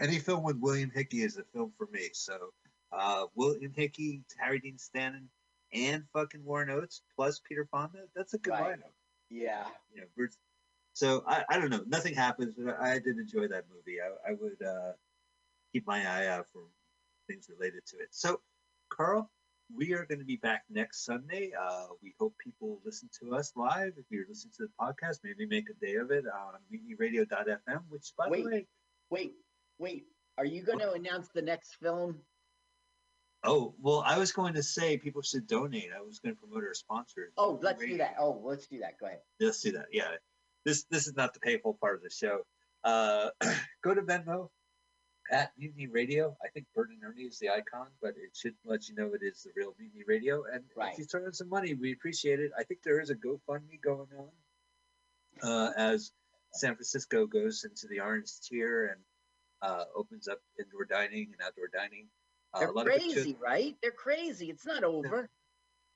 any film with William Hickey is a film for me. So uh, William Hickey, Harry Dean Stanton, and fucking Warren Oates plus Peter Fonda. That's a good Right. lineup. Yeah. You know, so I, I don't know. Nothing happens, but I did enjoy that movie. I, I would uh, keep my eye out for things related to it. So, Carl, we are going to be back next Sunday. Uh, we hope people listen to us live. If you're listening to the podcast, maybe make a day of it on mutinyradio.fm, which, by Wait. the way, Wait, wait. Are you going to announce the next film? oh, well, I was going to say people should donate. I was going to promote our sponsors. Oh, let's do that. Oh, let's do that. Go ahead. Let's do that. Yeah. This this is not the painful part of the show. Uh, go to Venmo at Mutiny Radio. I think Bert and Ernie is the icon, but it should let you know it is the real Mutiny Radio. And Right. if you throw in some money, we appreciate it. I think there is a GoFundMe going on uh, as San Francisco goes into the orange tier and uh, opens up indoor dining and outdoor dining. Uh, They're a lot of good crazy, right? They're crazy. It's not over.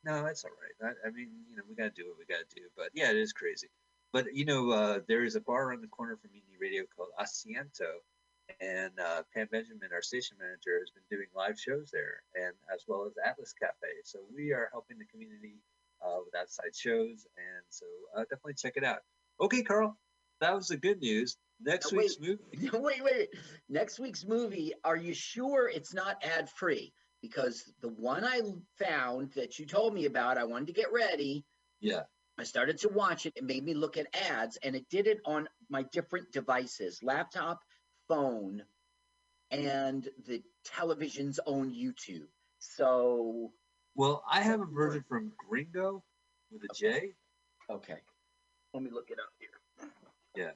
no, that's all right. I, I mean, you know, we gotta do what we gotta do. But yeah, it is crazy. But you know, uh, there is a bar around the corner from Mutiny Radio called Asiento, and uh, Pam Benjamin, our station manager, has been doing live shows there, and as well as Atlas Cafe. So we are helping the community uh, with outside shows, and so uh, definitely check it out. Okay, Carl, that was the good news. Next Now, week's wait. movie. wait, wait, wait. Next week's movie, are you sure it's not ad free? Because the one I found that you told me about, I wanted to get ready. Yeah. I started to watch it. It made me look at ads, and it did it on my different devices laptop, phone, and the television's own YouTube. So, Well, I have a version from Gringo with a J. okay. Let me look it up here. Yeah.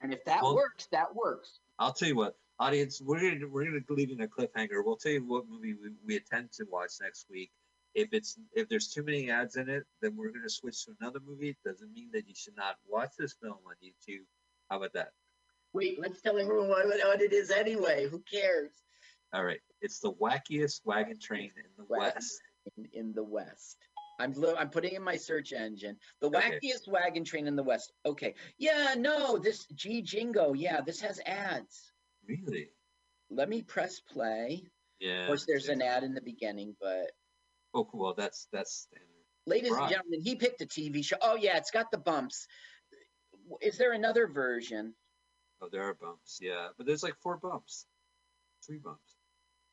And if that Well- works, that works. I'll tell you what, audience, we're gonna we're gonna leave in a cliffhanger. We'll tell you what movie we, we intend to watch next week. If it's if there's too many ads in it, then we're gonna switch to another movie. It doesn't mean that you should not watch this film on YouTube. How about that? Wait, let's tell everyone what, what it is anyway. Who cares? All right, it's the wackiest wagon train in the Wagon West. in, in the West. I'm I'm putting in my search engine the Okay. wackiest wagon train in the West. Okay, yeah, no, this G Jingo, yeah, this has ads. Really? Let me press play. Yeah. Of course, there's an ad in the beginning, but Oh, well, that's that's standard. ladies Right. and gentlemen, he picked a TV show. Oh yeah, it's got the bumps. Is there another version? Oh, there are bumps. Yeah, but there's like four bumps, three bumps.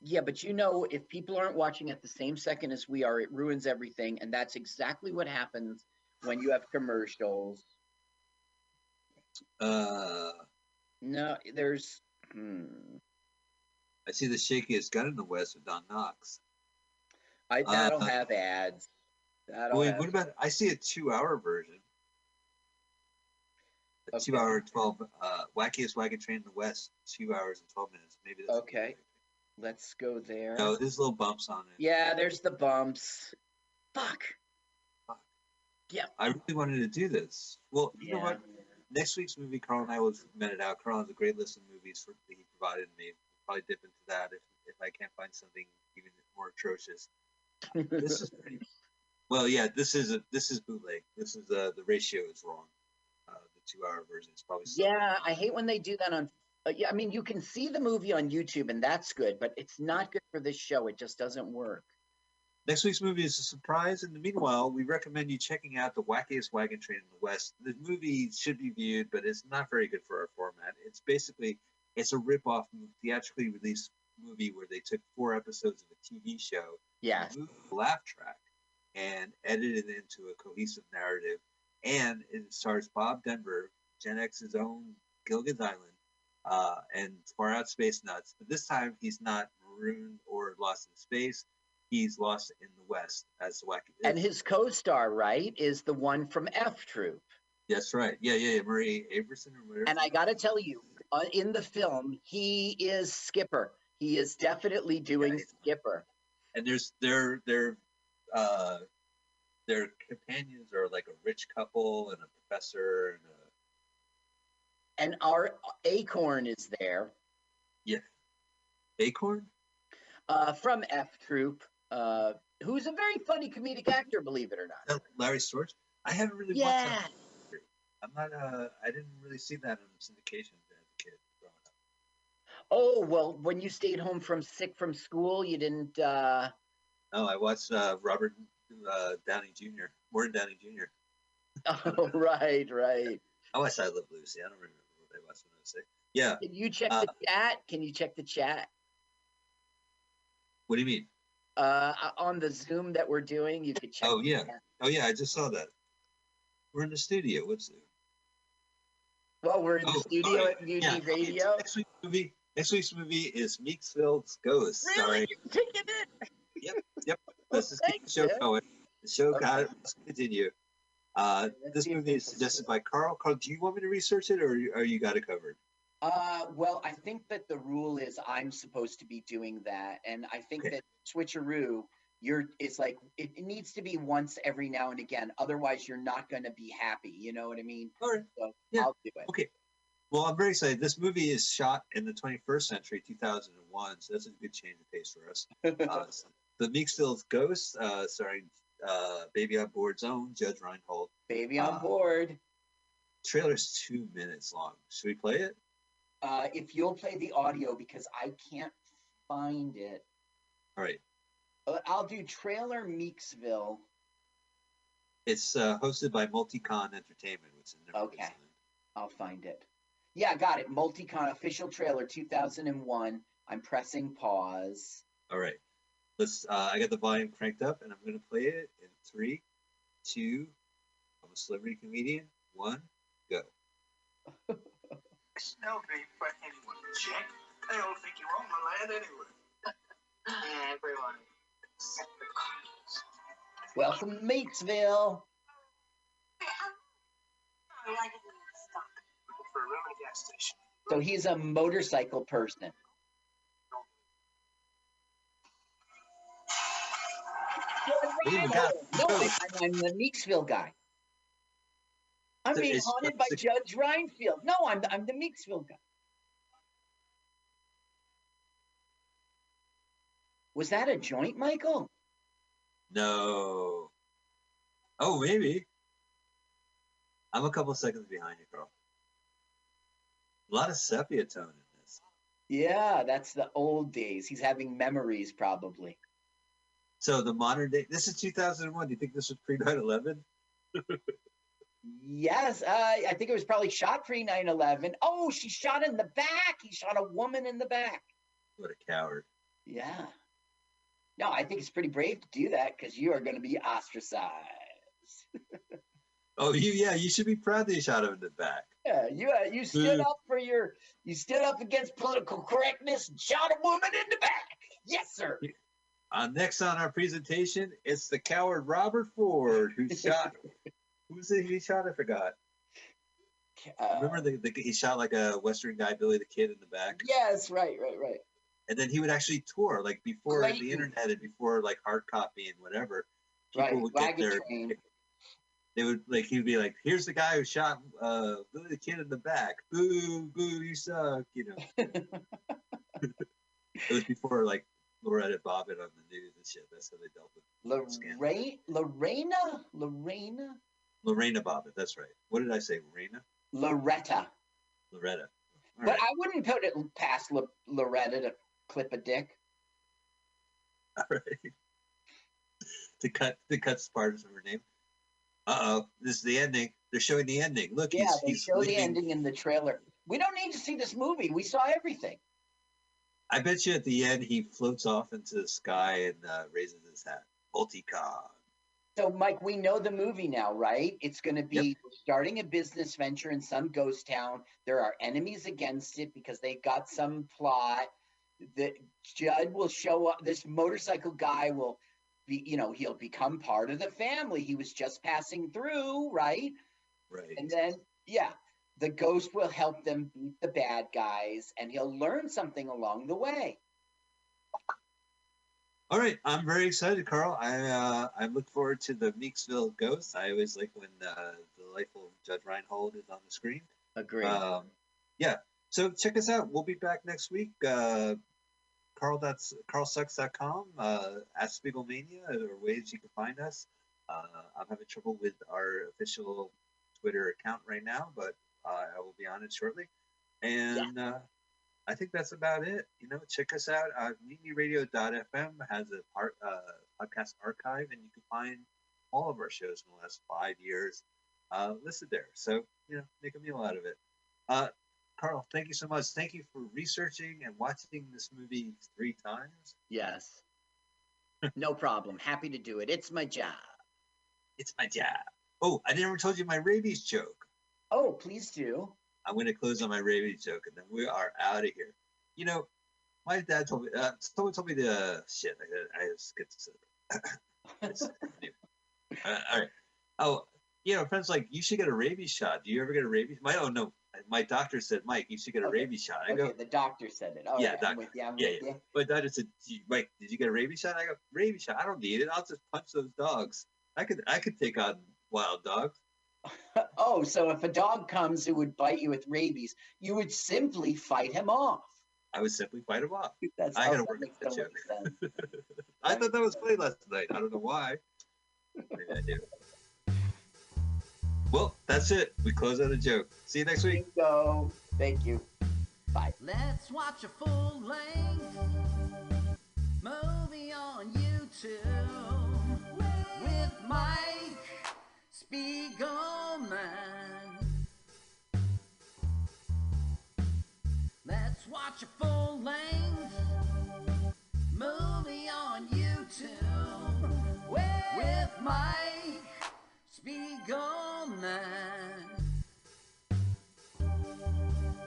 Yeah, but you know, if people aren't watching at the same second as we are, it ruins everything, and that's exactly what happens when you have commercials. Uh, No, there's. Hmm. I see the shakiest gun in the West with Don Knotts. I that'll Uh, have ads. That'll Wait, have, what about? I see a two-hour version. A Okay. two-hour, twelve. Uh, wackiest wagon train in the West. Two hours and twelve minutes. Maybe that's Okay. Let's go there. No, there's little bumps on it. Yeah, there's the bumps. Fuck. Fuck. Yeah. I really wanted to do this. Well, you know what? Next week's movie, Carl and I will met it out. Carl has a great list of movies for, that he provided me. We'll probably dip into that if, if I can't find something even more atrocious. This is pretty. Well, yeah, this is a this is bootleg. This is uh, the ratio is wrong. Uh, the two-hour version is probably. Yeah, I hate when they do that on. Uh, yeah, I mean, you can see the movie on YouTube, and that's good, but it's not good for this show. It just doesn't work. Next week's movie is a surprise. In the meanwhile, we recommend you checking out the wackiest wagon train in the West. The movie should be viewed, but it's not very good for our format. It's basically it's a rip-off theatrically released movie where they took four episodes of a TV show, Yeah, laugh track, and edited it into a cohesive narrative. And it stars Bob Denver, Gen X's own Gilligan's Island, uh, and Far Out Space Nuts. But this time he's not marooned or lost in space. He's lost in the West as the wacky. and his co-star, right, is the one from F Troop. That's right. Yeah, yeah, yeah. Marie Averson or whatever. And I got to tell you, uh, in the film, he is Skipper. He is definitely doing Right. Skipper. and there's their their uh their companions are like a rich couple and a professor and a And our Acorn is there Yeah. acorn. uh, from F Troop, uh, who's a very funny comedic actor, believe it or not. Larry Storch. I haven't really watched Yeah. that. I'm not. Uh, I didn't really see that in the syndication as a kid growing up. Oh, well, when you stayed home from sick from school, you didn't, uh, Oh, I watched uh, Robert uh, Downey Jr. Morton Downey Jr. oh, right, right. I watched I Love Lucy. I don't remember what I watched when I was sick. Yeah. Can you check Uh, the chat? Can you check the chat? What do you mean? Uh, on the Zoom that we're doing, you could check. Oh yeah. chat. Oh yeah. I just saw that. We're in the studio. What's the Well, we're in the Oh, studio oh, at Mutiny yeah, Radio. next week's movie. Next week's movie is Meeksville's Ghost. Really? Starring. You're taking it? Let's just keep the show going. The show Okay. got must continue. Uh, this movie is suggested by Carl. Carl, do you want me to research it, or are you got it covered? Uh, well, I think that the rule is I'm supposed to be doing that, and I think Okay. that switcheroo, you're it's like it, it needs to be once every now and again. Otherwise, you're not going to be happy. You know what I mean? All right. So Yeah. I'll do it. Okay. Well, I'm very excited. This movie is shot in the 21st century, 2001, so that's a good change of pace for us. Uh, the Meeksville Ghost, uh, starring uh, Baby on Board's own Judge Reinhold. Baby on uh, board. Trailer's two minutes long. Should we play it? Uh, if you'll play the audio because I can't find it. All right. Uh, I'll do trailer Meeksville. It's uh, hosted by Multicon Entertainment, which is in Okay. I'll find it. Yeah, got it. Multicon official trailer 2001. I'm pressing pause. All right. Let's. Uh, I got the volume cranked up, and I'm going to play it in three, two. I'm a celebrity comedian. One, go. Smell great for anyone. Check. They all think you're on the land anyway. Everyone. Welcome to Meeksville. For a room in a gas station. So he's a motorcycle person. We even got No, I, I'm the Meeksville guy. I'm So being haunted by Judge Reinhold. No, I'm the, I'm the Meeksville guy. Was that a joint, Michael? No. Oh, maybe. I'm a couple seconds behind you, Carl. A lot of sepia tone in this. Yeah, that's the old days. He's having memories, probably. So the modern day. This is 2001. Do you think this was pre 9/11? Yes, uh, I think it was probably shot pre 9 11. Oh, she shot in the back. He shot a woman in the back. What a coward. Yeah. No, I think it's pretty brave to do that because you are going to be ostracized. Oh, you yeah. You should be proud that you shot him in the back. Yeah, you uh, you stood up for your you stood up against political correctness and shot a woman in the back. Yes, sir. Uh, next on our presentation, it's the coward Robert Ford who shot. Who's it? He shot. I forgot. Uh, Remember the, the he shot like a Western guy, Billy the Kid, in the back, yes, right, right, right. and then he would actually tour like before Clayton. the internet and before like hard copy and whatever. Right, People would get their. train. They would like he would be like, "Here's the guy who shot uh, Billy the Kid in the back. Boo, boo, you suck." You know, it was before like Loretta Bobbitt on the news and shit. That's how they dealt with it. Lorraine, Lorena, Lorena, Lorena Bobbitt. That's right. What did I say? Lorena, Loretta. Loretta. All But right. I wouldn't put it past Lo- Loretta to clip a dick. All right. to cut to cut parts of her name. Uh oh, this is the ending. They're showing the ending. Look, Yeah, he's, they he's show the ending in the trailer. We don't need to see this movie. We saw everything. I bet you at the end he floats off into the sky and uh, raises his hat. Multicon. So, Mike, we know the movie now, right? It's going to be starting a business venture in some ghost town. There are enemies against it because they've got some plot. That Judd will show up. This motorcycle guy will be, you know, he'll become part of the family. He was just passing through, right? Right. And then, yeah, the ghost will help them beat the bad guys, and he'll learn something along the way. All right, I'm very excited, Carl. I uh, I look forward to the Meeksville Ghost. I always like when uh, the delightful Judge Reinhold is on the screen. Agree. Um, yeah. So check us out. We'll be back next week. Uh, Carl that's carlsucks.com. Uh, at Spiegelmania are ways you can find us. Uh, I'm having trouble with our official Twitter account right now, but uh, I will be on it shortly. And uh, I think that's about it. You know, check us out. Uh, MutinyRadio.fm has a part, uh, podcast archive, and you can find all of our shows in the last five years uh, listed there. So, you know, make a meal out of it. Uh, Carl, thank you so much. Thank you for researching and watching this movie three times. Yes. no problem. Happy to do it. It's my job. It's my job. Oh, I never told you my rabies joke. Oh, please do. I'm going to close on my rabies joke, and then we are out of here. You know, my dad told me. Uh, someone told me the uh, shit. I, I just get to say it. anyway. uh, all right. Oh, you know, friends like you should get a rabies shot. Do you ever get a rabies? My oh no, my doctor said, Mike, you should get a Okay. rabies shot. I Okay, go, the doctor said it. Oh, Yeah, I'm doctor. you. Yeah, you. my doctor said, "Gee, Mike, did you get a rabies shot? I go, rabies shot. I don't need it. I'll just punch those dogs. I could, I could take on wild dogs. Oh, so if a dog comes who would bite you with rabies, you would simply fight him off. I would simply fight him off. That's I gotta that work makes that so much sense. I thought that was funny last night. I don't know why. Maybe I do. Well, that's it. We close out a joke. See you next week. Bingo. Thank you. Bye. Let's watch a full length movie on YouTube with Mike Spiegelman. Let's watch a full length movie on YouTube with Mike Spiegelman.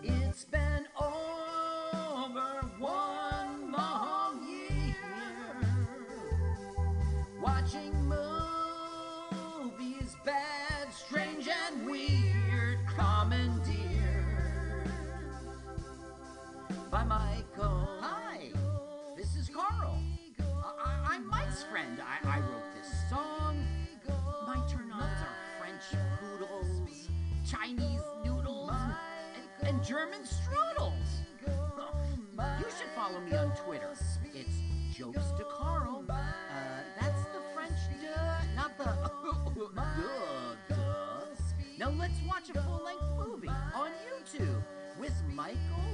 It's been German strudels. You should follow me on Twitter. It's Jokes to Carl. Uh, that's the French duh, not the duh, duh. Now let's watch a full-length movie on YouTube with Michael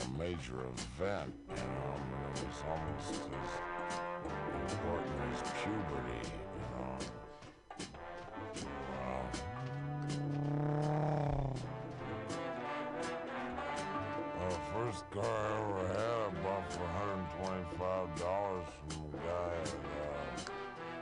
a major event, you know. I mean, it was almost as important as puberty, you know. First car I ever had, I bought for $125 from a guy that uh,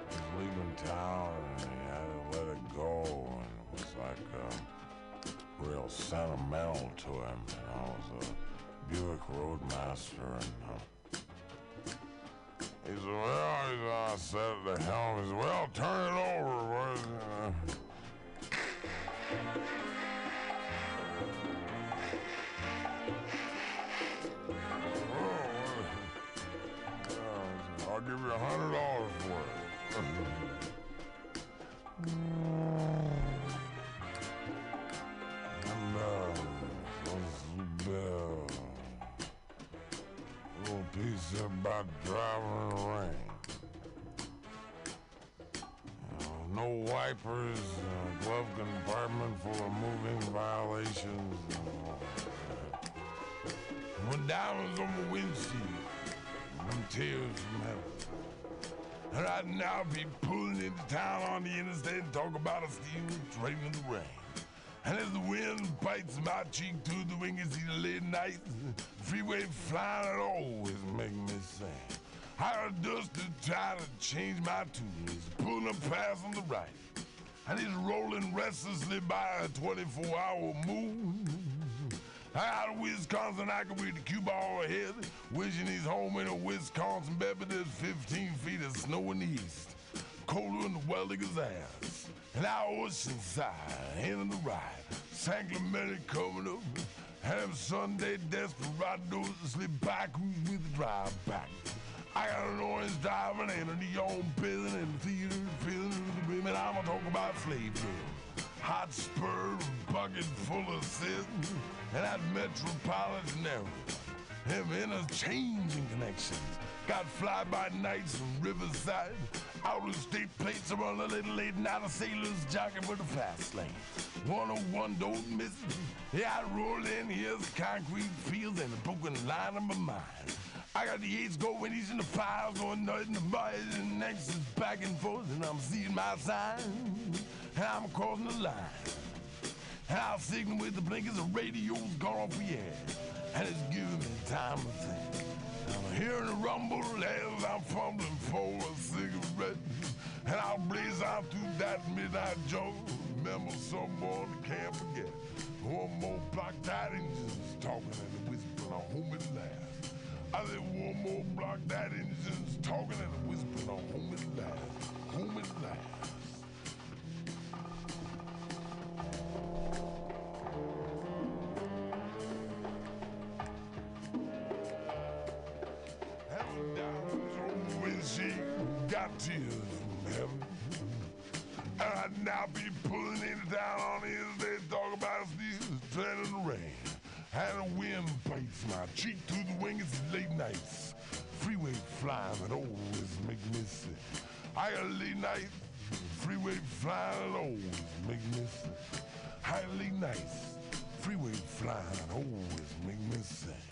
was leaving town and he had to let it go, and it was like uh, real sentimental to him. and it was a Buick Roadmaster, and uh, he said, "Well," he said, I said the helm, he said, "Well, turn it over." Now be pulling into town on the interstate and talk about a steam train in the rain. And as the wind bites my cheek through the windows of the late night, freeway flying it always make me sing. I dust to try to change my tune. He's pulling a pass on the right. And he's rolling restlessly by a 24-hour moon. Out of Wisconsin, I could read the cue ball ahead, wishing he's home in a Wisconsin, baby. There's 15 feet of snow in the east, colder than the Weldiger's ass. And our Oceanside, end of the ride, San Clemente coming up, them Sunday desperados slip back with a drive back. I got an orange diamond and a neon building and the theater feeling of the women. I'ma talk about slave girl. Hot spur, bucket full of sin, and that metropolitan area. Them interchanging connections. Got fly-by-nights from Riverside. out-of-state plates around a little late night. A sailor's jockey for the fast lane. 101 don't miss it. Yeah, I roll in here's concrete fields and a broken line of my mind. I got the eights going, he's in the file, going nothing the boys and next is back and forth, and I'm seeing my sign, and I'm crossing the line. And I'll signal with the blinkers, the radio's gone off the air, and it's giving me time to think. I'm hearing a rumble as I'm fumbling for a cigarette, and I'll blaze out through that midnight jungle. Remember someone I can't forget. One more block that engines talking and whispering home at last. I said one more block that engines talking and whispering at last. Home at last. Down got tears from heaven. And I'd now be pulling on his day, talk about rain. And the wind my cheek through the late nights. Freeway flying always make me sick. I got late night, freeway flying always make me sick. I nice. freeway flying always make me sick.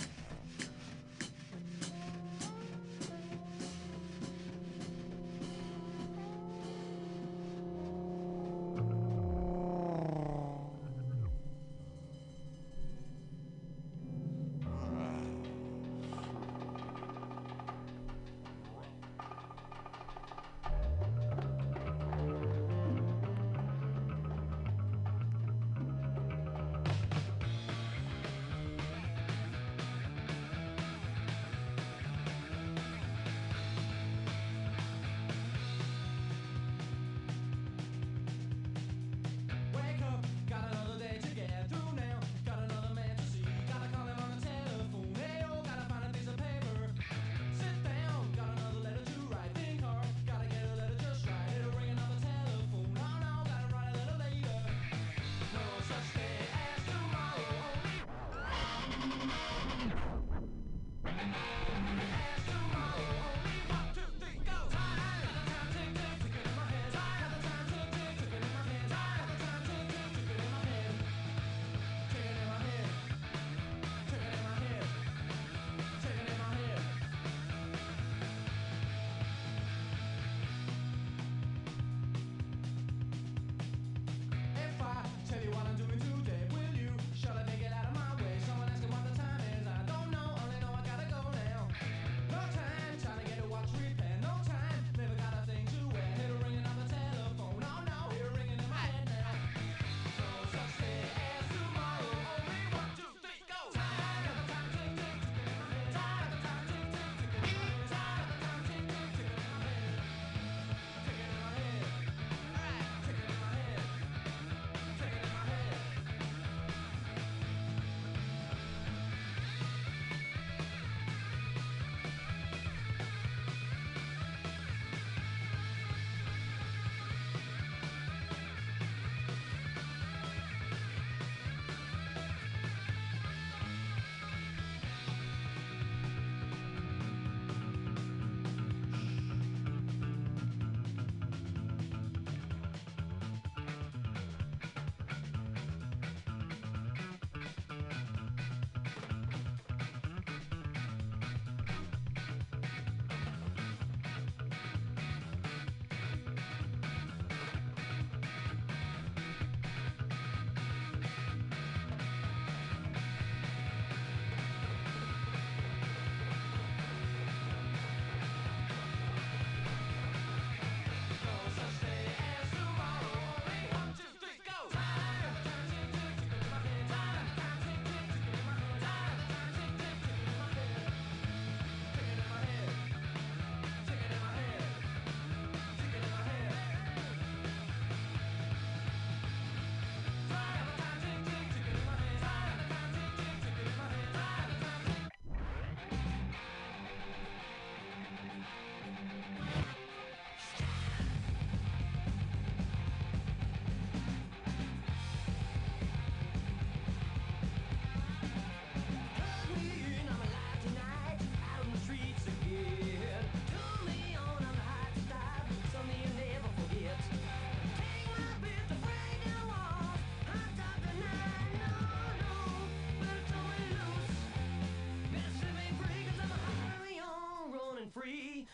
free.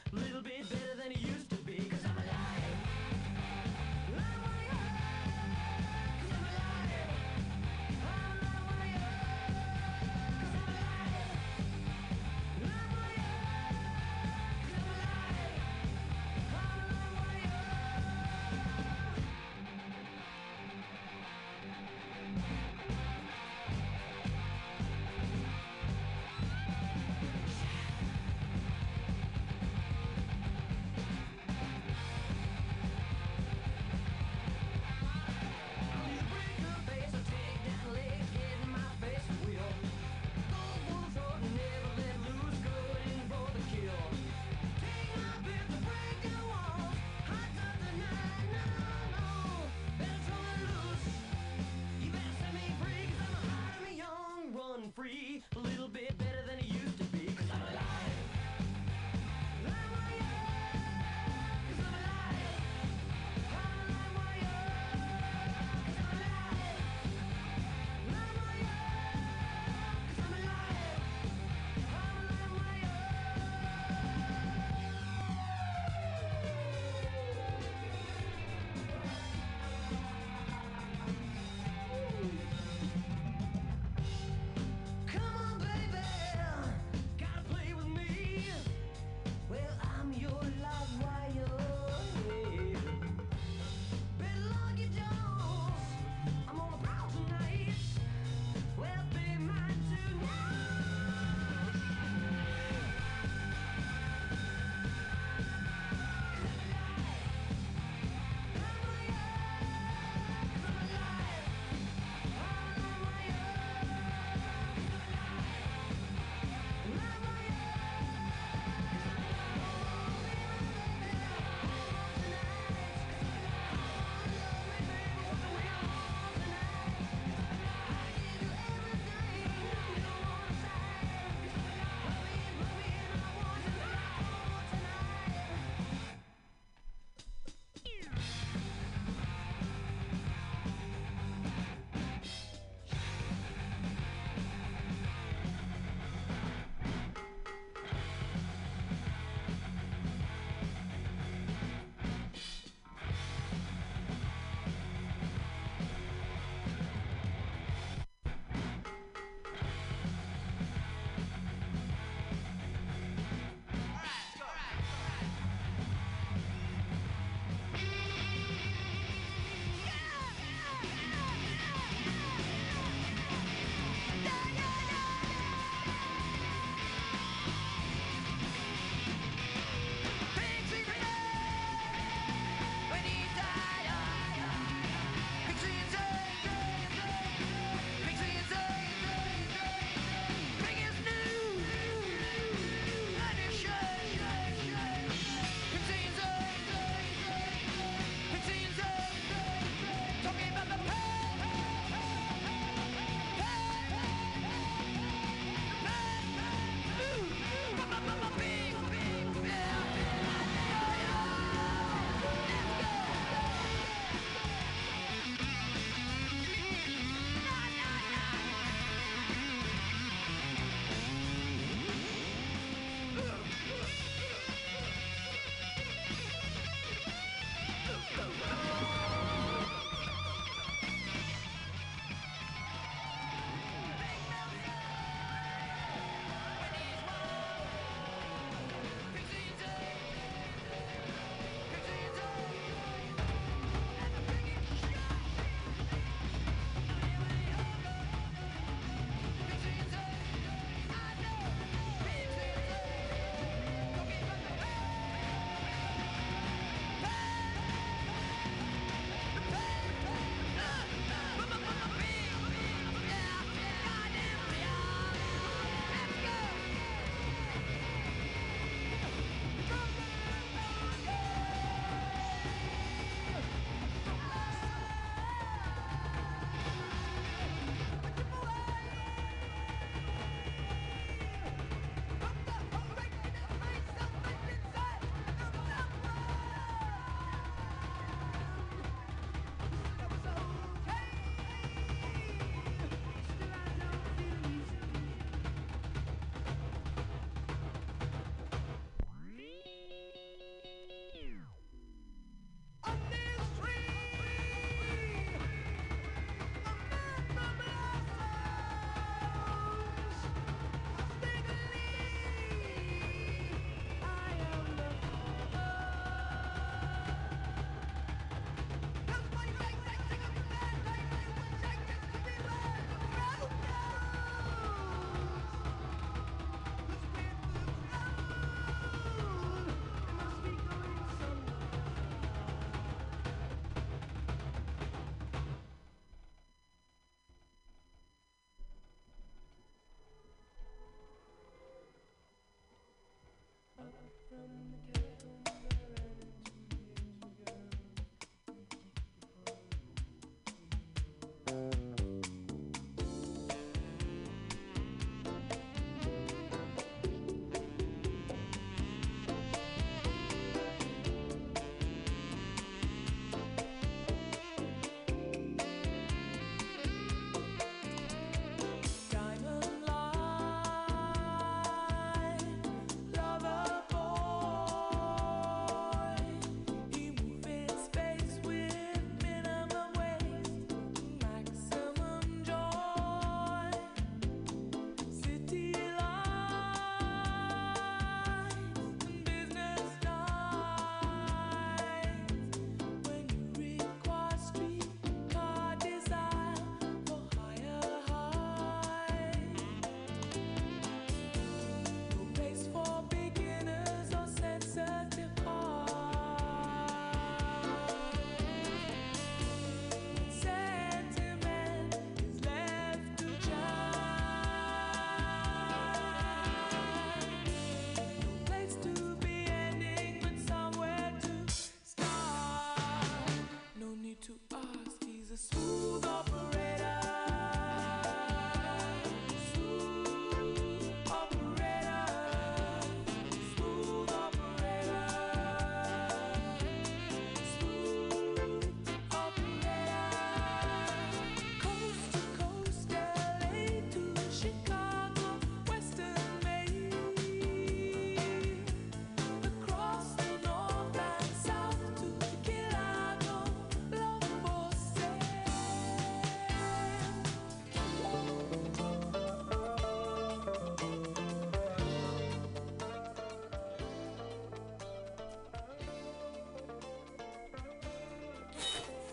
Free,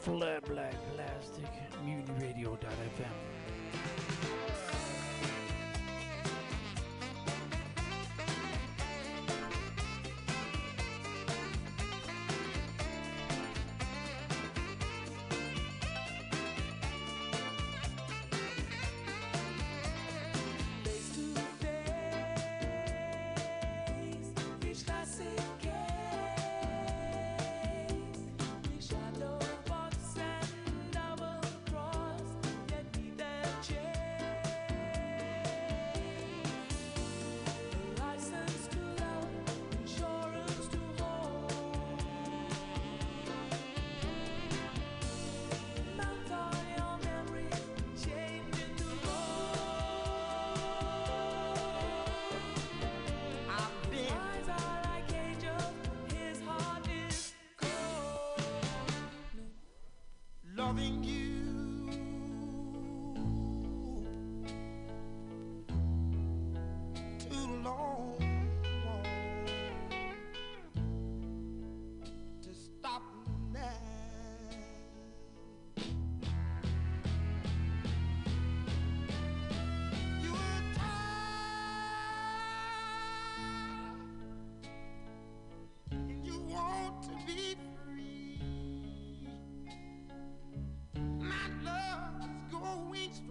flat black plastic mutiny loving you.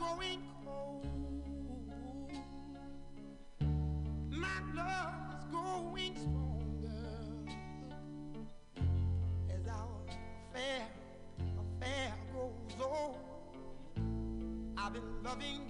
growing cold. My love is growing stronger as our affair affair grows old. I've been loving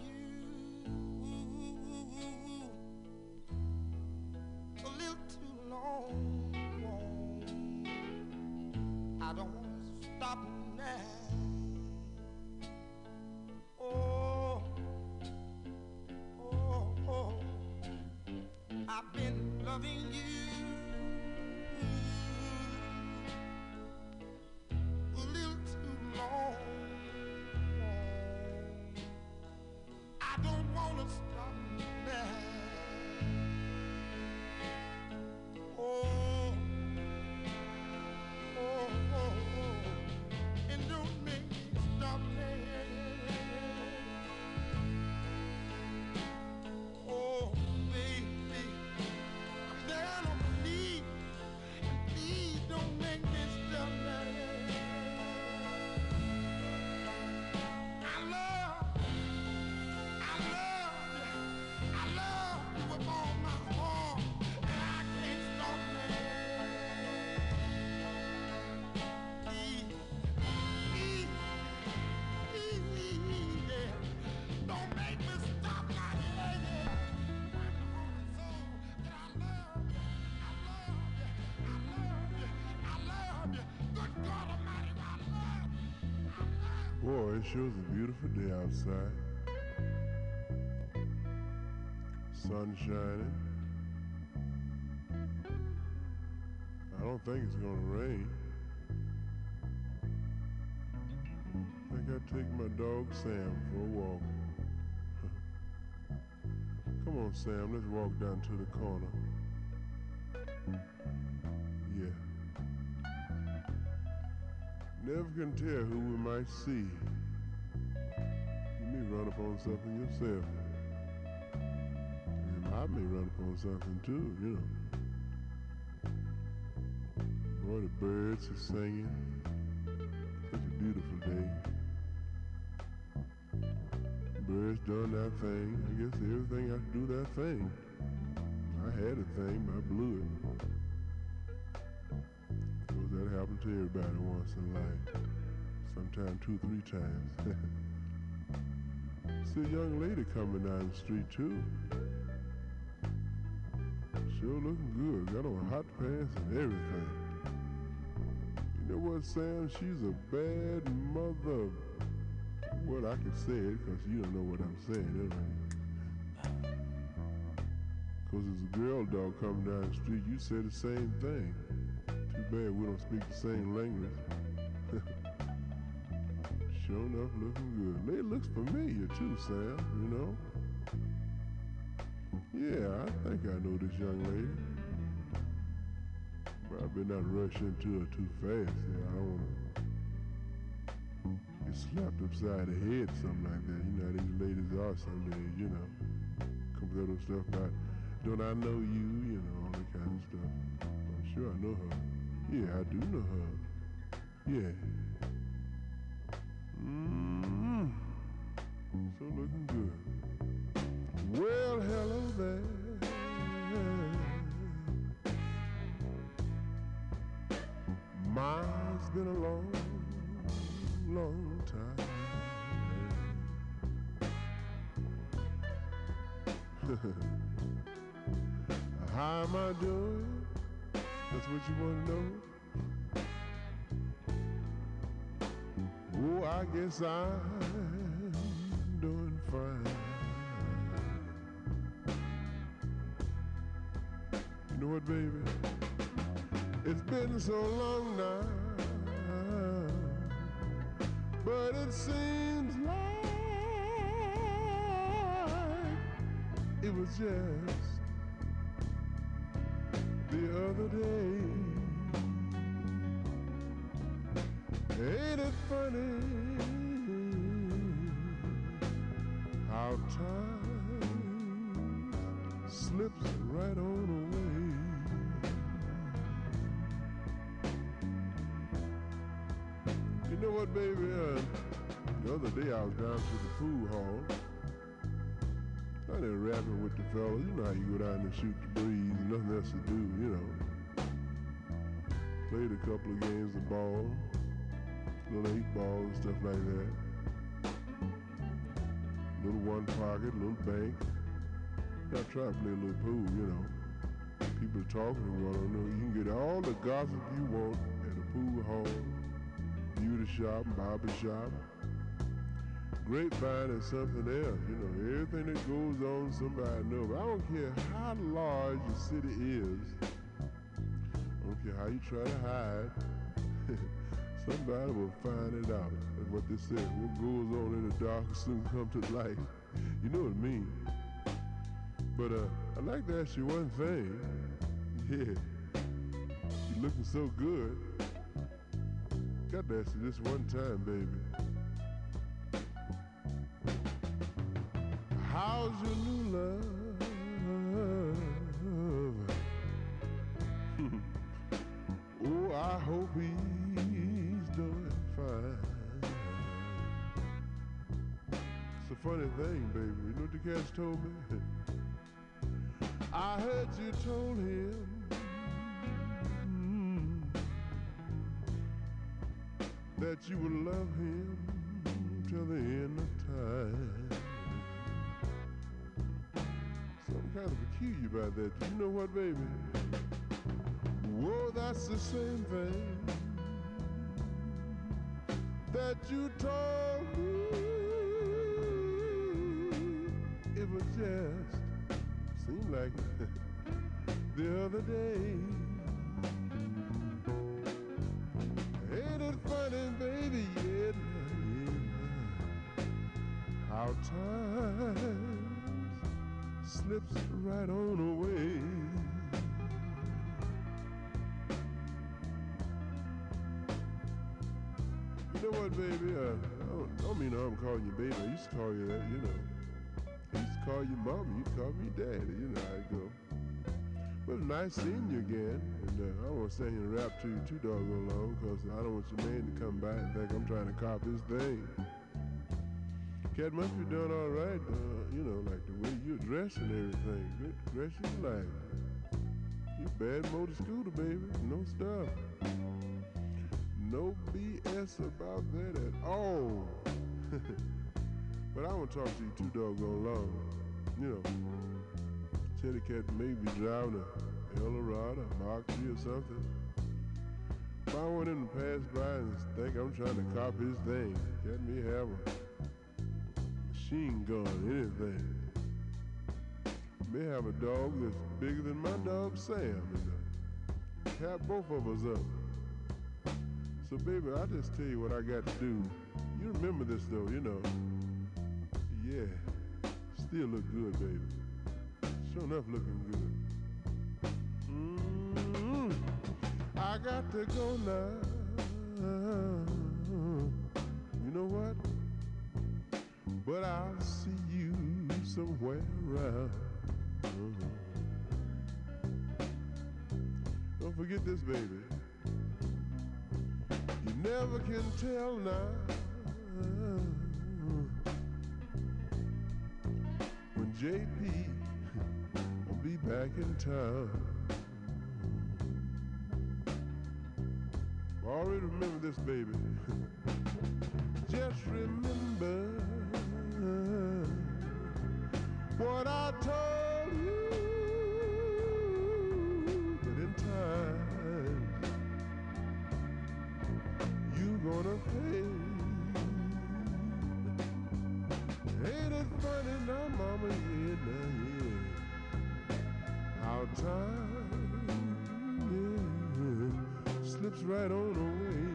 boy, it sure was a beautiful day outside. Sun shining. I don't think it's gonna rain. I think I'll take my dog Sam for a walk. Come on, Sam, let's walk down to the corner. never can tell who we might see. You may run upon something yourself. And I may run upon something too, you know. Boy, the birds are singing. Such a beautiful day. Birds done that thing. I guess everything I do that thing. I had a thing, but I blew it. To everybody once in life. Sometimes two, three times. See a young lady coming down the street too. Sure looking good. Got on hot pants and everything. You know what, Sam? She's a bad mother. Well, I can say it because you don't know what I'm saying, anyway. Because there's a girl dog coming down the street, you say the same thing. Bad we don't speak the same language. sure enough, looking good. Lady looks familiar too, Sam, you know? Yeah, I think I know this young lady. But I better not rush into her too fast. Yeah, I don't want to get slapped upside the head, something like that. You know these ladies are some days, you know. Come with that stuff about, don't I know you? You know, all that kind of stuff. I'm sure I know her. Yeah, I do know her. Yeah. Mm. So looking good. Well, hello there. Mine's been a long, long time. How am I doing? That's what you want to know? Oh, I guess I'm doing fine. You know what, baby? It's been so long now, but it seems like it was just the other day. Ain't it funny how time slips right on away? You know what, baby? Uh, the other day I was down to the pool hall. I there rapping with the fellas. You know how you go down and shoot the breeze, nothing else to do, you know. Played a couple of games of ball, little eight ball and stuff like that. Little one pocket, little bank. I try to play a little pool, you know. People talking what I know. You can get all the gossip you want at a pool hall, beauty shop, barber shop. Grapevine is something else, you know. Everything that goes on, somebody knows. But I don't care how large your city is. I don't care how you try to hide. somebody will find it out. That's what they say. What goes on in the dark soon come to light. You know what I mean? But uh, I'd like to ask you one thing. Yeah, you're looking so good. Got to ask you this one time, baby. How's your new love? oh, I hope he's doing fine. It's a funny thing, baby. You know what the cats told me? I heard you told him that you would love him till the end of time. Kind of peculiar about that. You know what, baby? Whoa, that's the same thing that you told me. It was just seemed like the other day. Ain't it funny, baby? Yeah, yeah. How time slips right on away. You know what, baby? I don't, I don't mean I'm calling you baby. I used to call you that, you know. I used to call you mama. You call me daddy. You know how it go. Well, nice seeing you again. And uh, I to stand here and rap to you too doggone long because I don't want your man to come back and think I'm trying to cop his thing. Cat must be doing all right, uh, you know, like the way you're dressed and everything. Good gracious life. You bad motor scooter, baby. No stuff. No BS about that at all. but I won't talk to you too doggone long. You know, Teddy Cat may be driving a Eldorado, a III or something. If I want him to pass by and think I'm trying to cop his thing, Cat me have a machine gun, anything. May have a dog that's bigger than my dog Sam and uh, have both of us up. So baby, I just tell you what I got to do. You remember this though, you know. Yeah, still look good, baby. Sure enough, looking good. mm I got to go now. You know what? But I'll see you somewhere else. Don't forget this, baby. You never can tell now when JP will be back in town. Already remember this, baby. Just remember what I told you But in time you gonna pay. Ain't it funny now, mama? Yeah, now, yeah. How time yeah, slips right on away.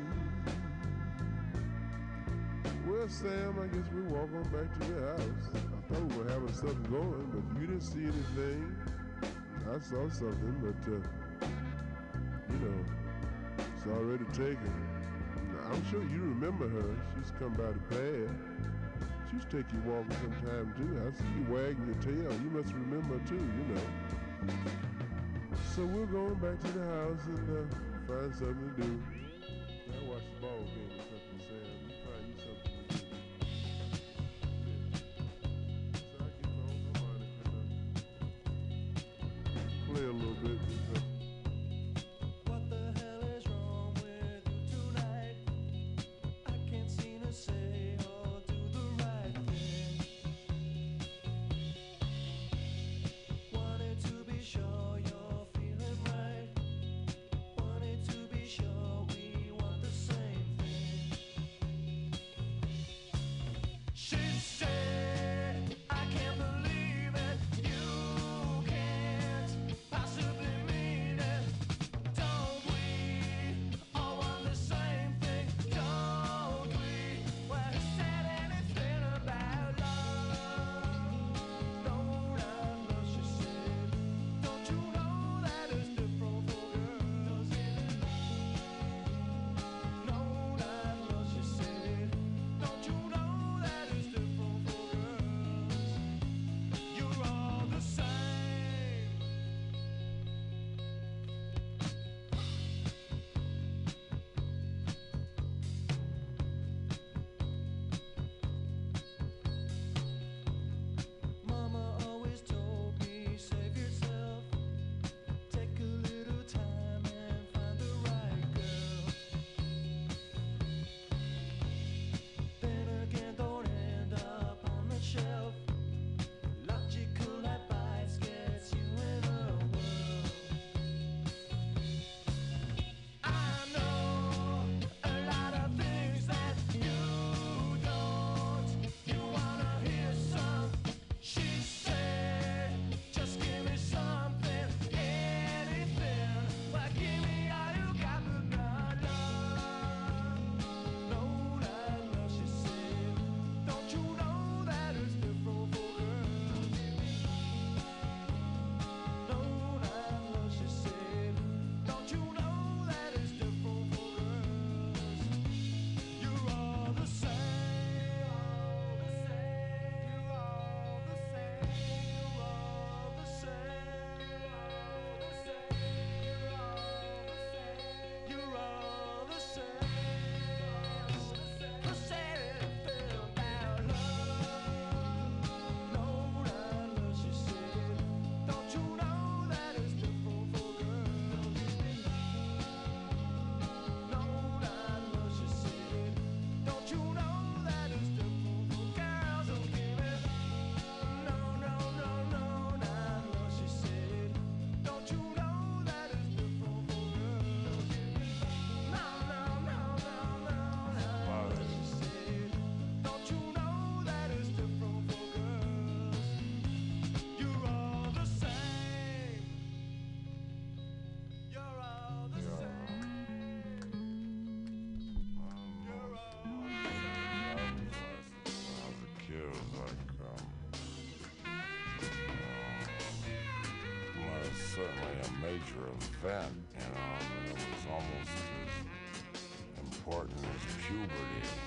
Well, Sam, I guess we're walking back to the house. We were having something going, but you didn't see anything. I saw something, but uh, you know, it's already taken. I'm sure you remember her. She's come by the pad. She used to take you walking sometime too. I see you wagging your tail. You must remember too, you know. So we're going back to the house and uh, find something to do. Major event, you know. Mean, it was almost as important as puberty,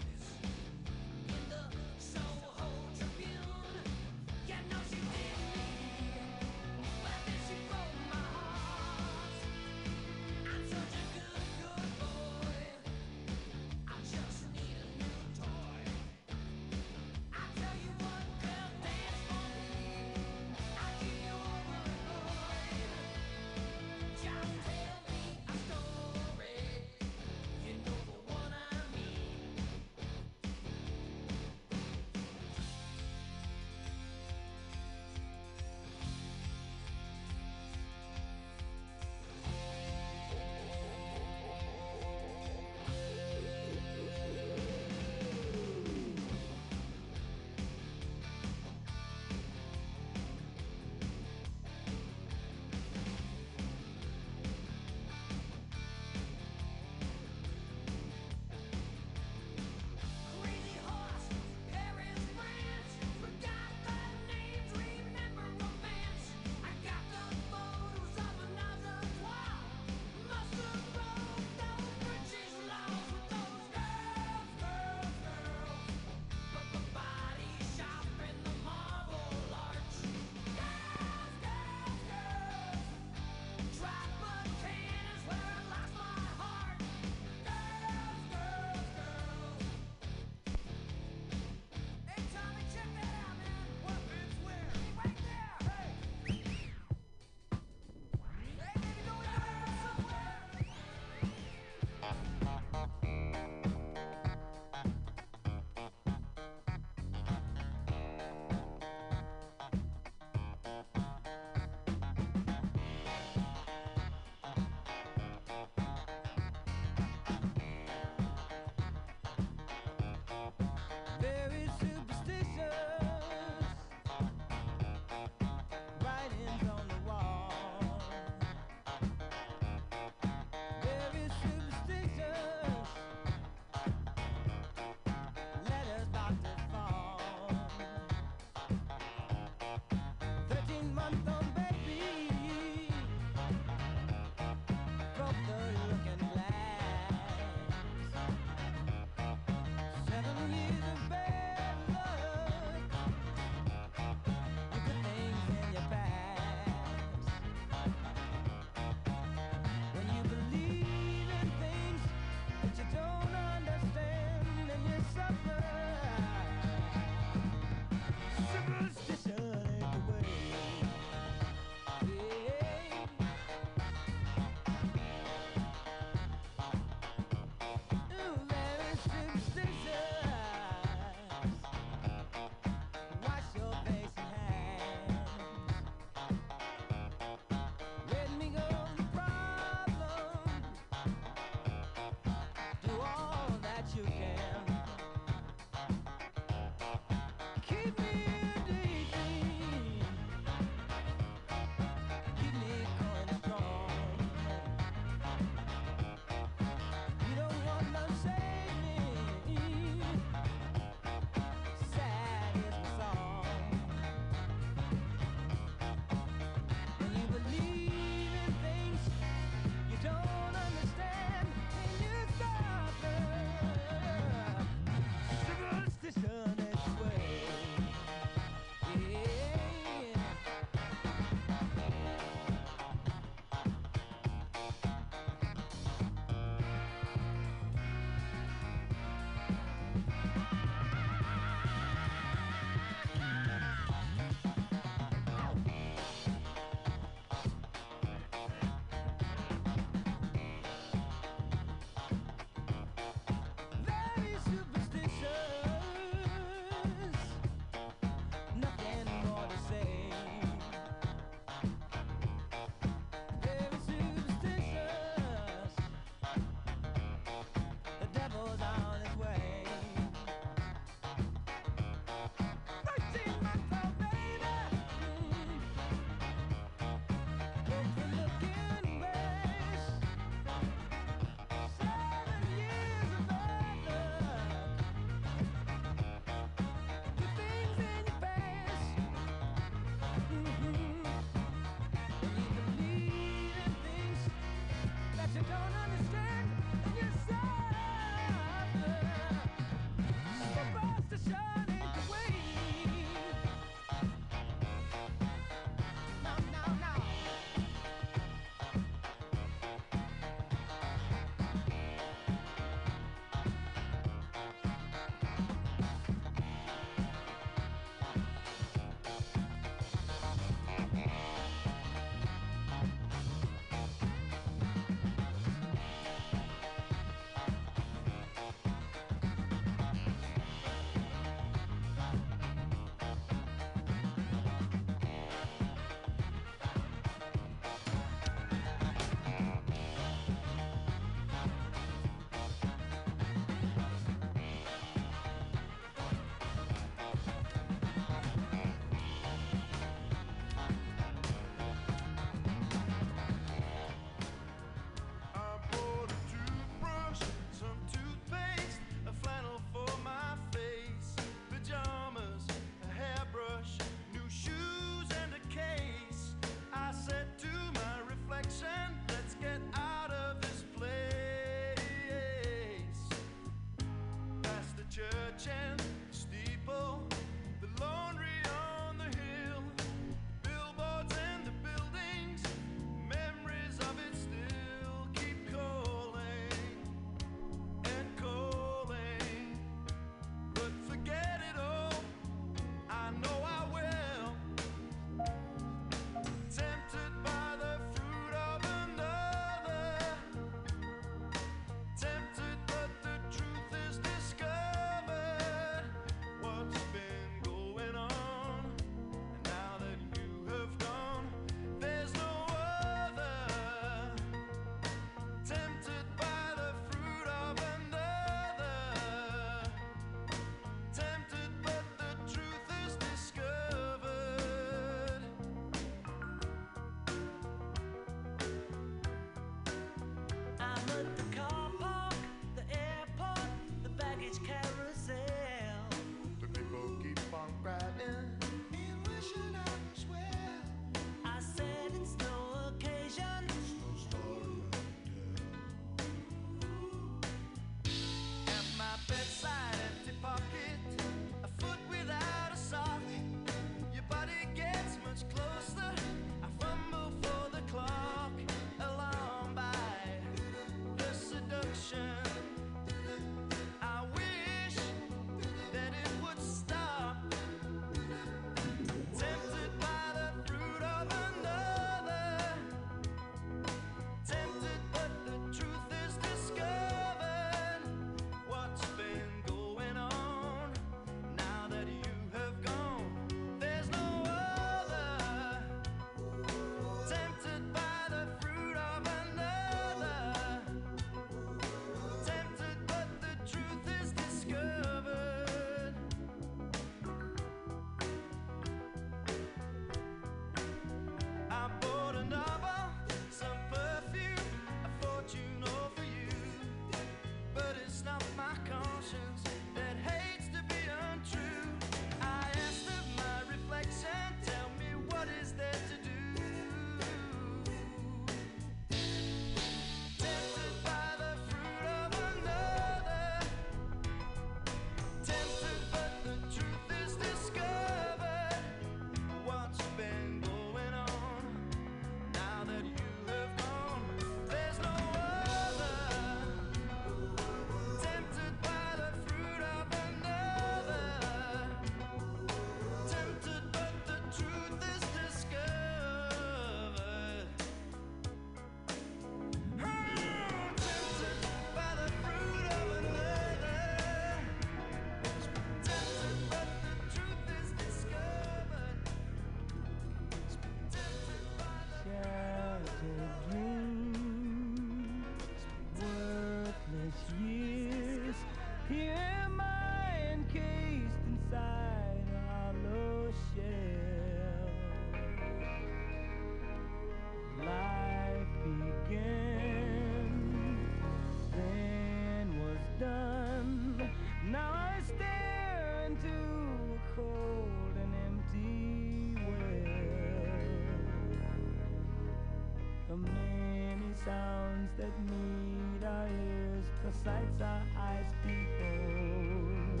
that meet our ears, the sights our eyes behold,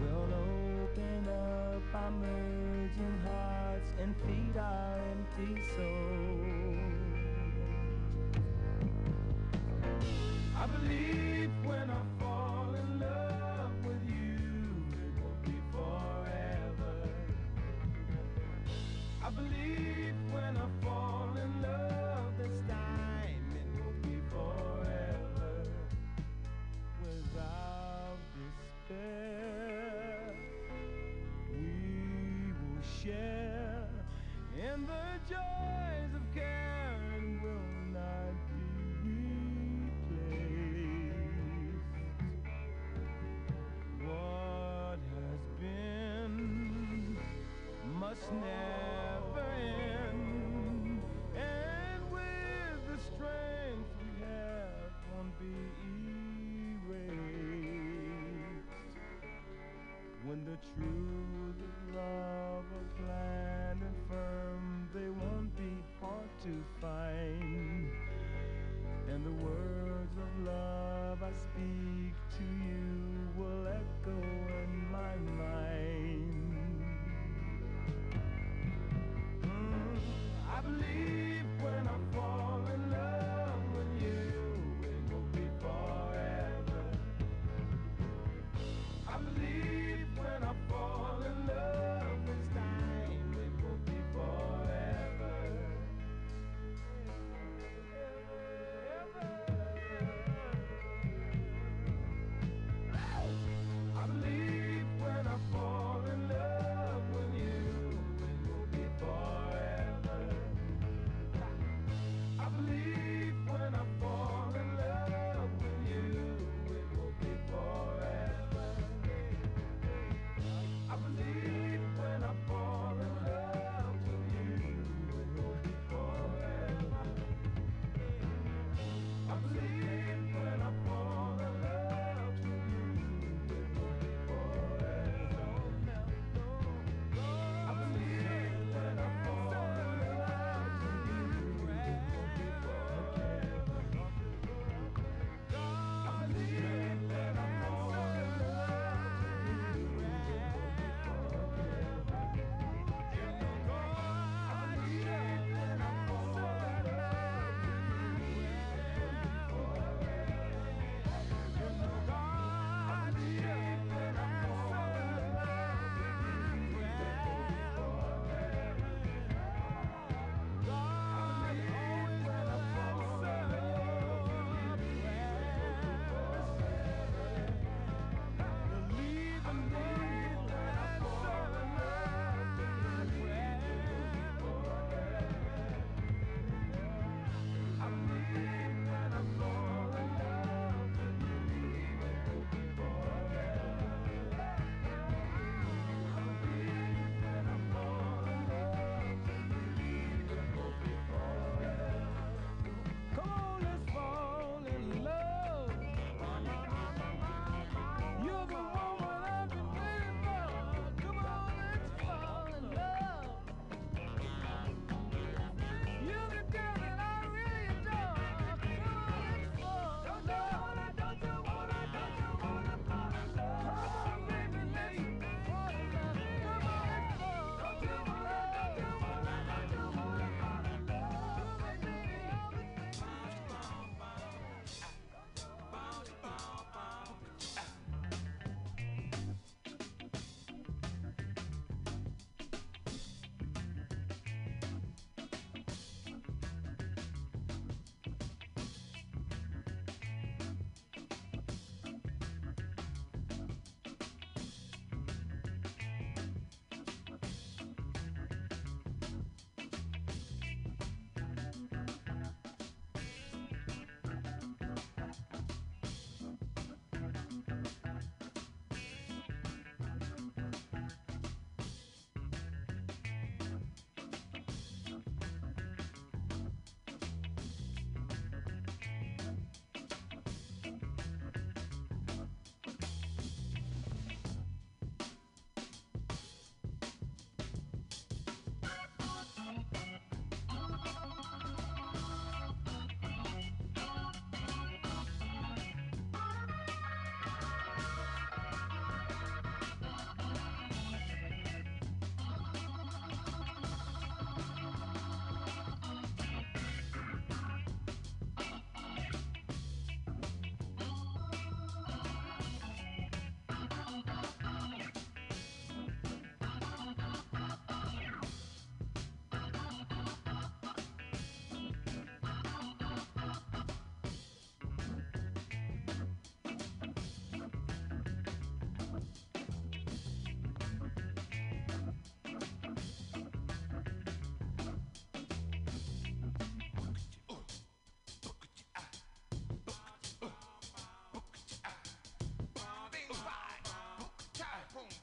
will open up our merging hearts and feed our empty souls. Share in the joys of care and will not be replaced. What has been must never end, and with the strength we have, won't be erased. When the truth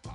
boom.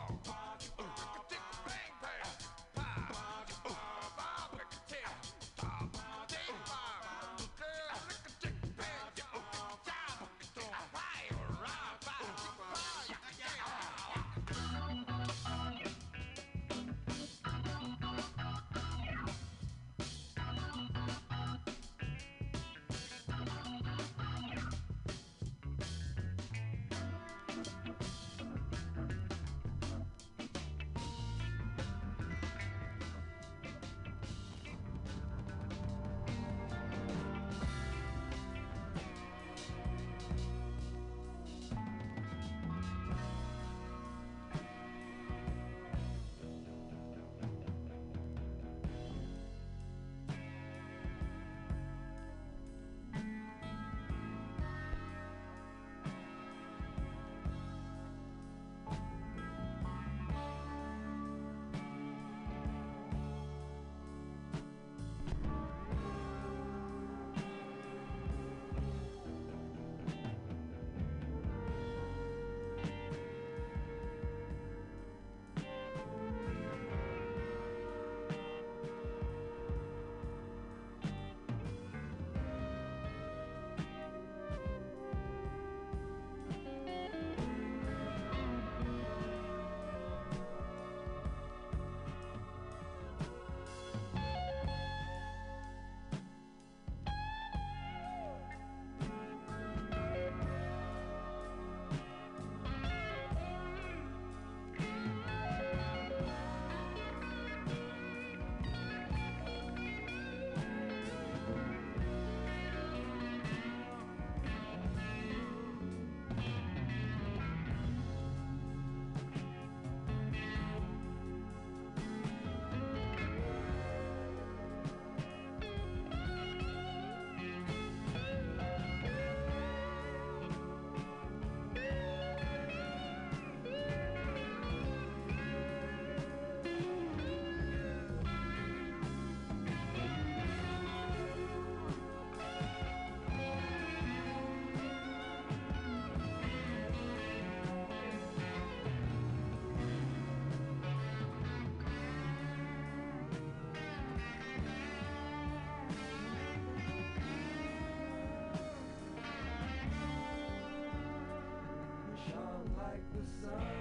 like the sun.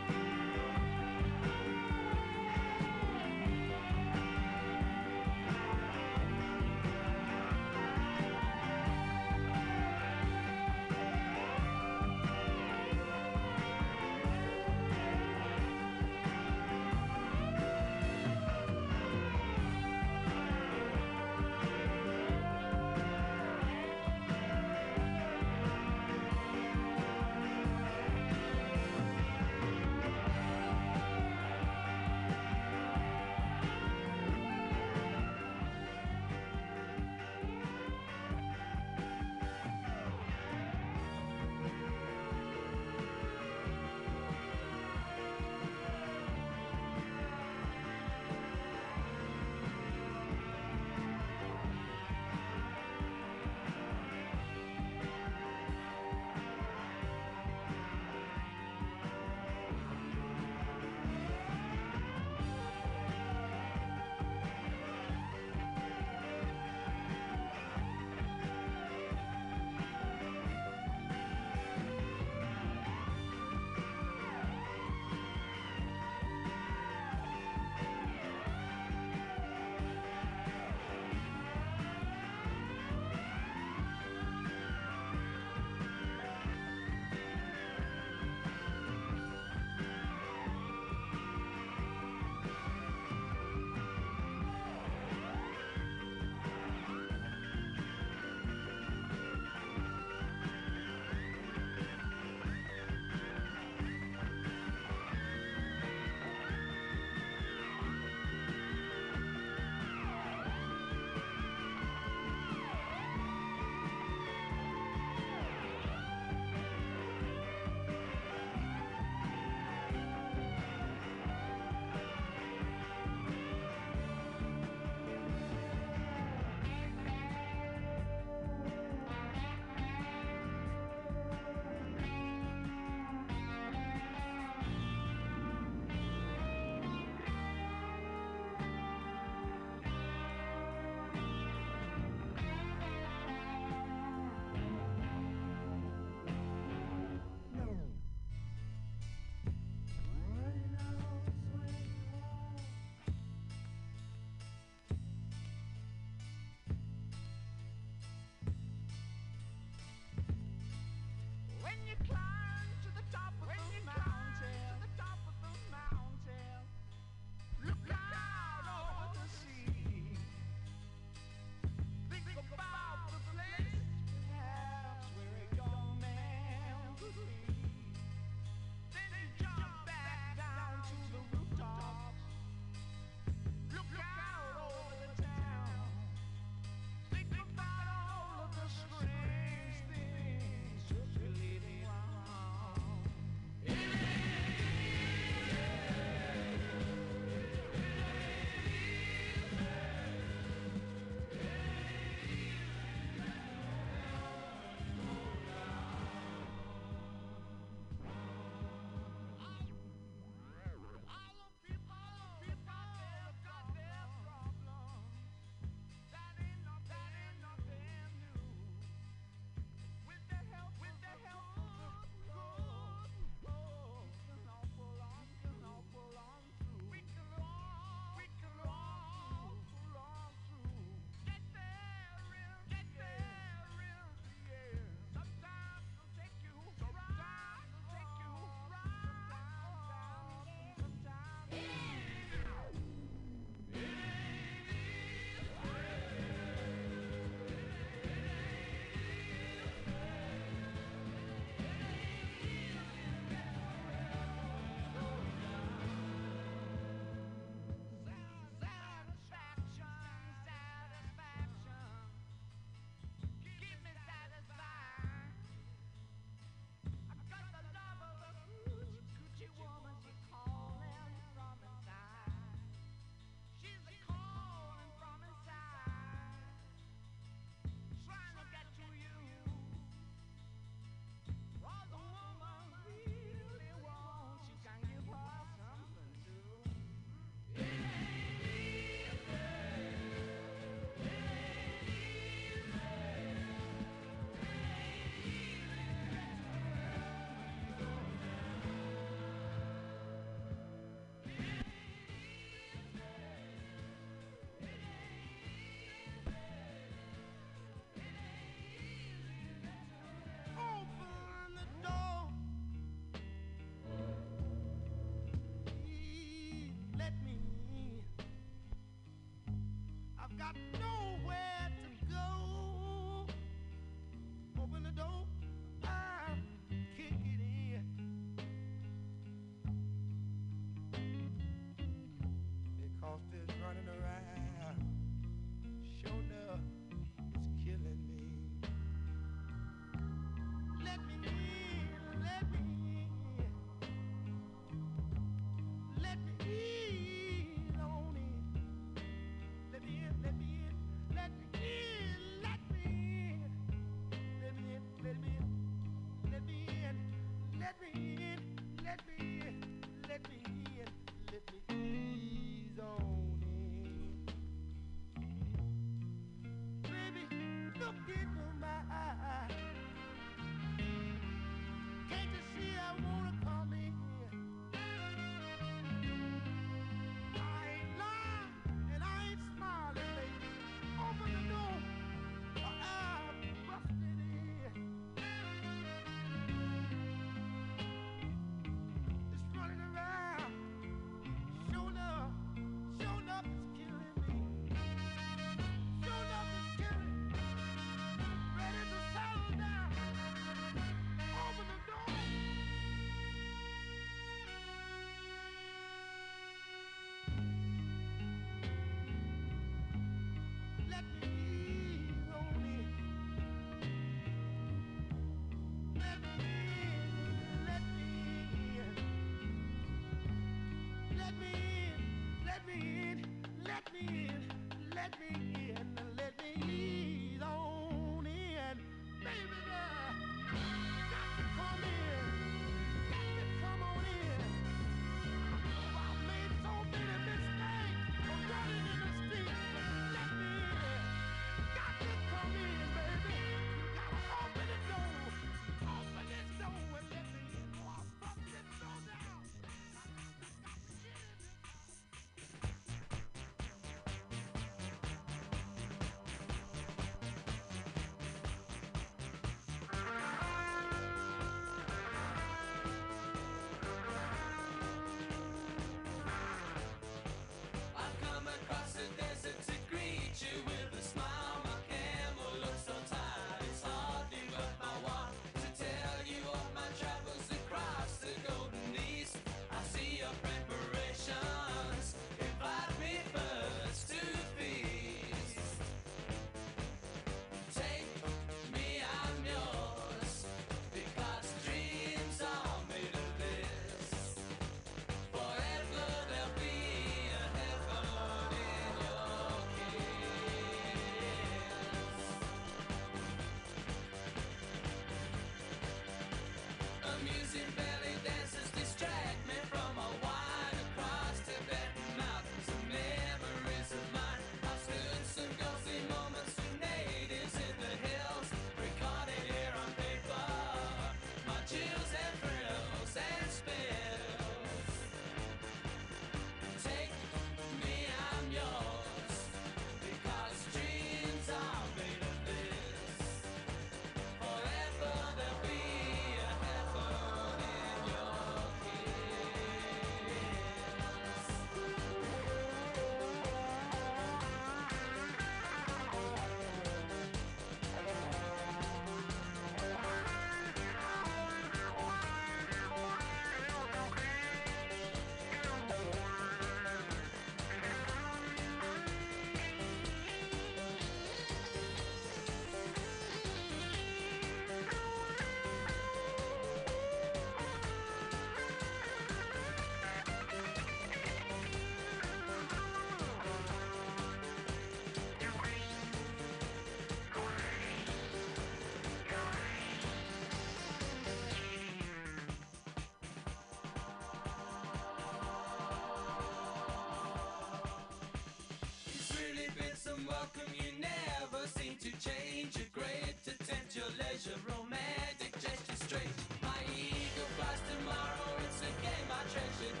really been some welcome. You never seem to change your grade to tempt your leisure, romantic gesture straight. My ego flies tomorrow. It's a game I treasure.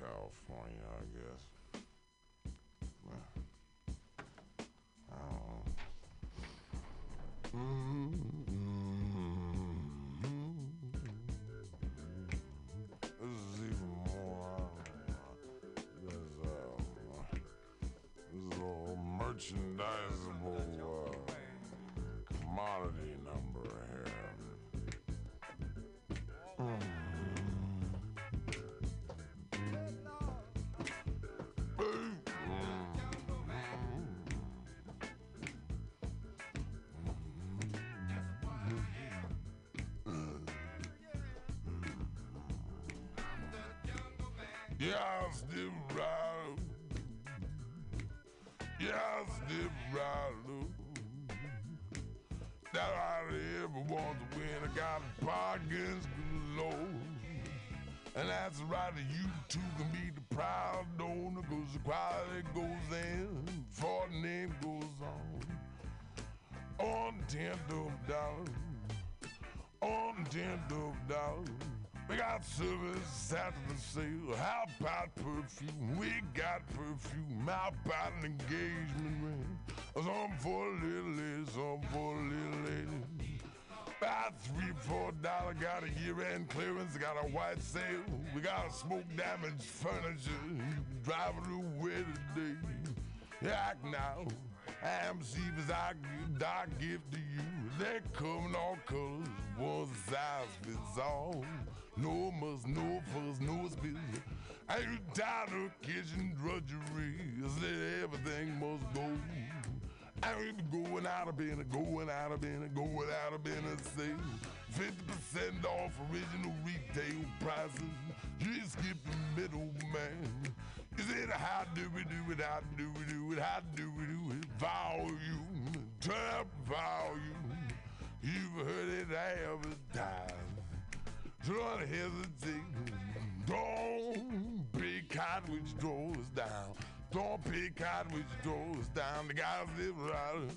California, I guess. I know. This is even more. Know. Uh, this is a merchandisable Still ride. Yeah, I still ride. That I ever want to win. I got bargains galore. And that's right, you too can be the proud owner, cause the quality goes in, before the name goes on. On the tenth of dollar, on the tenth of dollar. We got service after the sale. How about perfume? We got perfume. How about an engagement ring? Some for a little lady, some for a little lady. About three, four dollar, got a year-end clearance, got a white sale. We got smoke damaged furniture. You can drive it away today. Act now. I'm Stevens, I give, give to you. They come in all colors, one size fits all. No muss, no fuss, no spill. I ain't tired of kitchen drudgery. I said everything must go. I ain't going out of business, going out of business, going out of business sale. 50% off original retail prices. You skip the middleman. You said how do we do it, how do we do it, how do we do it? Volume, trap volume. You've heard it advertised. Don't hesitate. Don't pick cottage drawers down. Don't pick cottage drawers down. The guys step right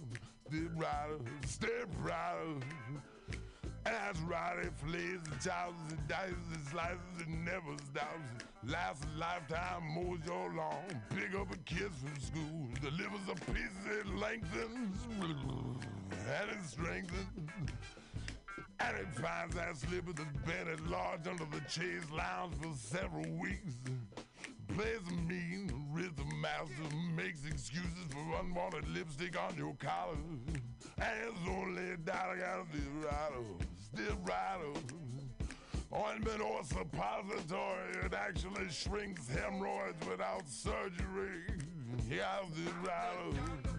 step right step right that's right, it flays and chops and dices and slices and never stops. Lasts a lifetime, mows your lawn. Pick up a kid from school, delivers a piece that lengthens and it strengthens. And it finds that slipper that's been at large under the chase lounge for several weeks. Plays a mean rhythm master, makes excuses for unwanted lipstick on your collar. And it's only dollar got still up, still up. Ointment or suppository, it actually shrinks hemorrhoids without surgery. Yeah, still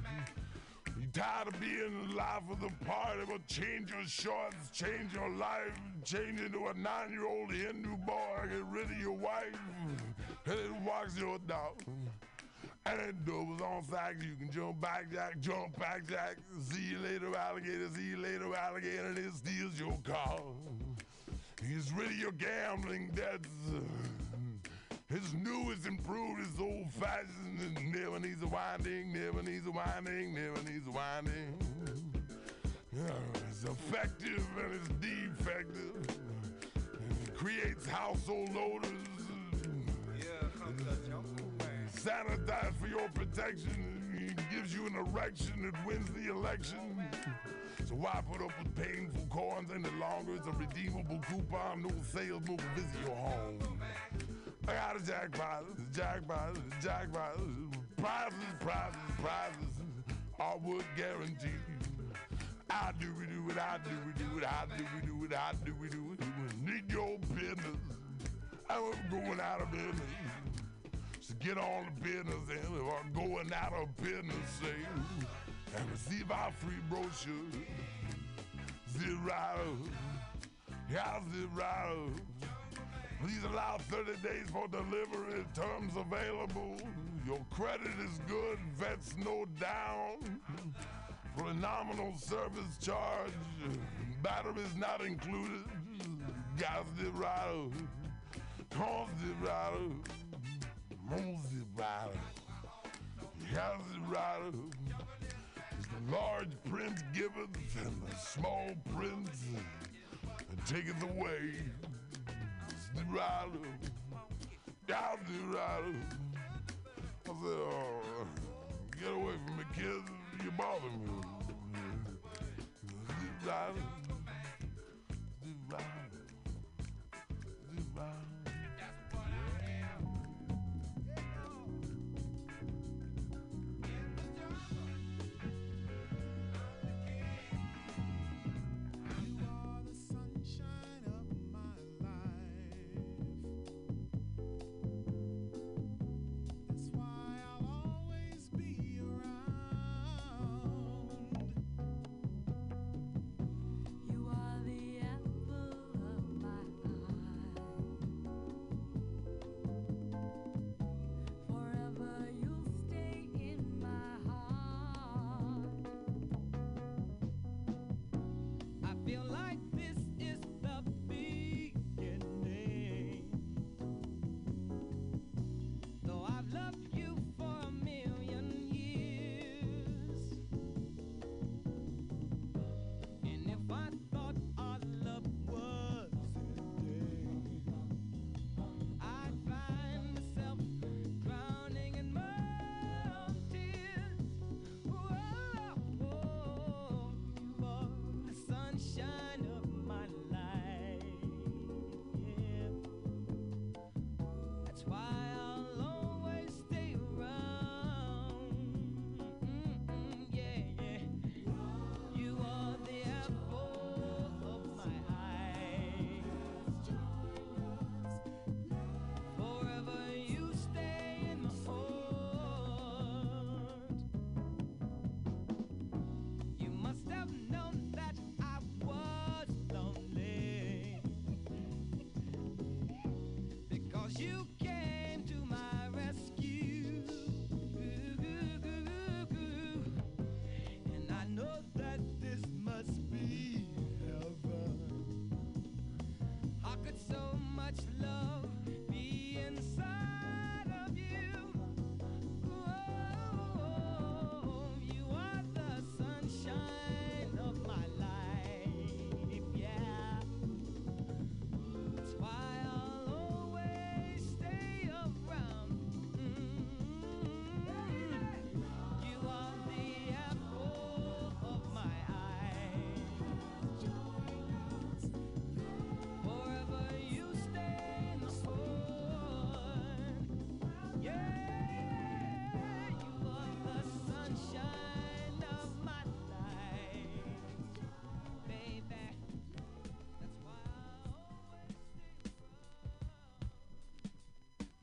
tired of being the life of the party, but change your shorts, change your life, change into a nine-year-old Hindu boy, get rid of your wife, and it walks your dog. And it doubles on facts, you can jump back jack, jump back jack, see you later alligator, see you later alligator, and it steals your car. He's rid of your gambling debts. His new is improved, his old fashioned, and never needs a winding, never needs a winding, never needs a winding. Yeah, it's effective and it's defective. It creates household odors. Sanitize for your protection. It gives you an erection. It wins the election. So why put up with painful corns any longer? It's a redeemable coupon. No sales will visit your home. I got a jackpot, jackpot, jackpot. Prizes, prizes, prizes. Are what guaranteed. I do we do it, I do we do it, I do we do it, I do we do it. Need your business. I'm going out of business. So get on the business and I'm going out of business, say, and receive our free brochure. Zero. Yeah, zero. Please allow 30 days for delivery. Terms available. Your credit is good. Vets no down. For a nominal service charge. Batteries not included. Gas zero. Cost zero. Moon zero. Gas zero. It's the large print giveth and the small print taketh away the rattle, down the rattle. I said, oh, get away from me, kids, you're bothering me. The rattle, the rattle, the rattle.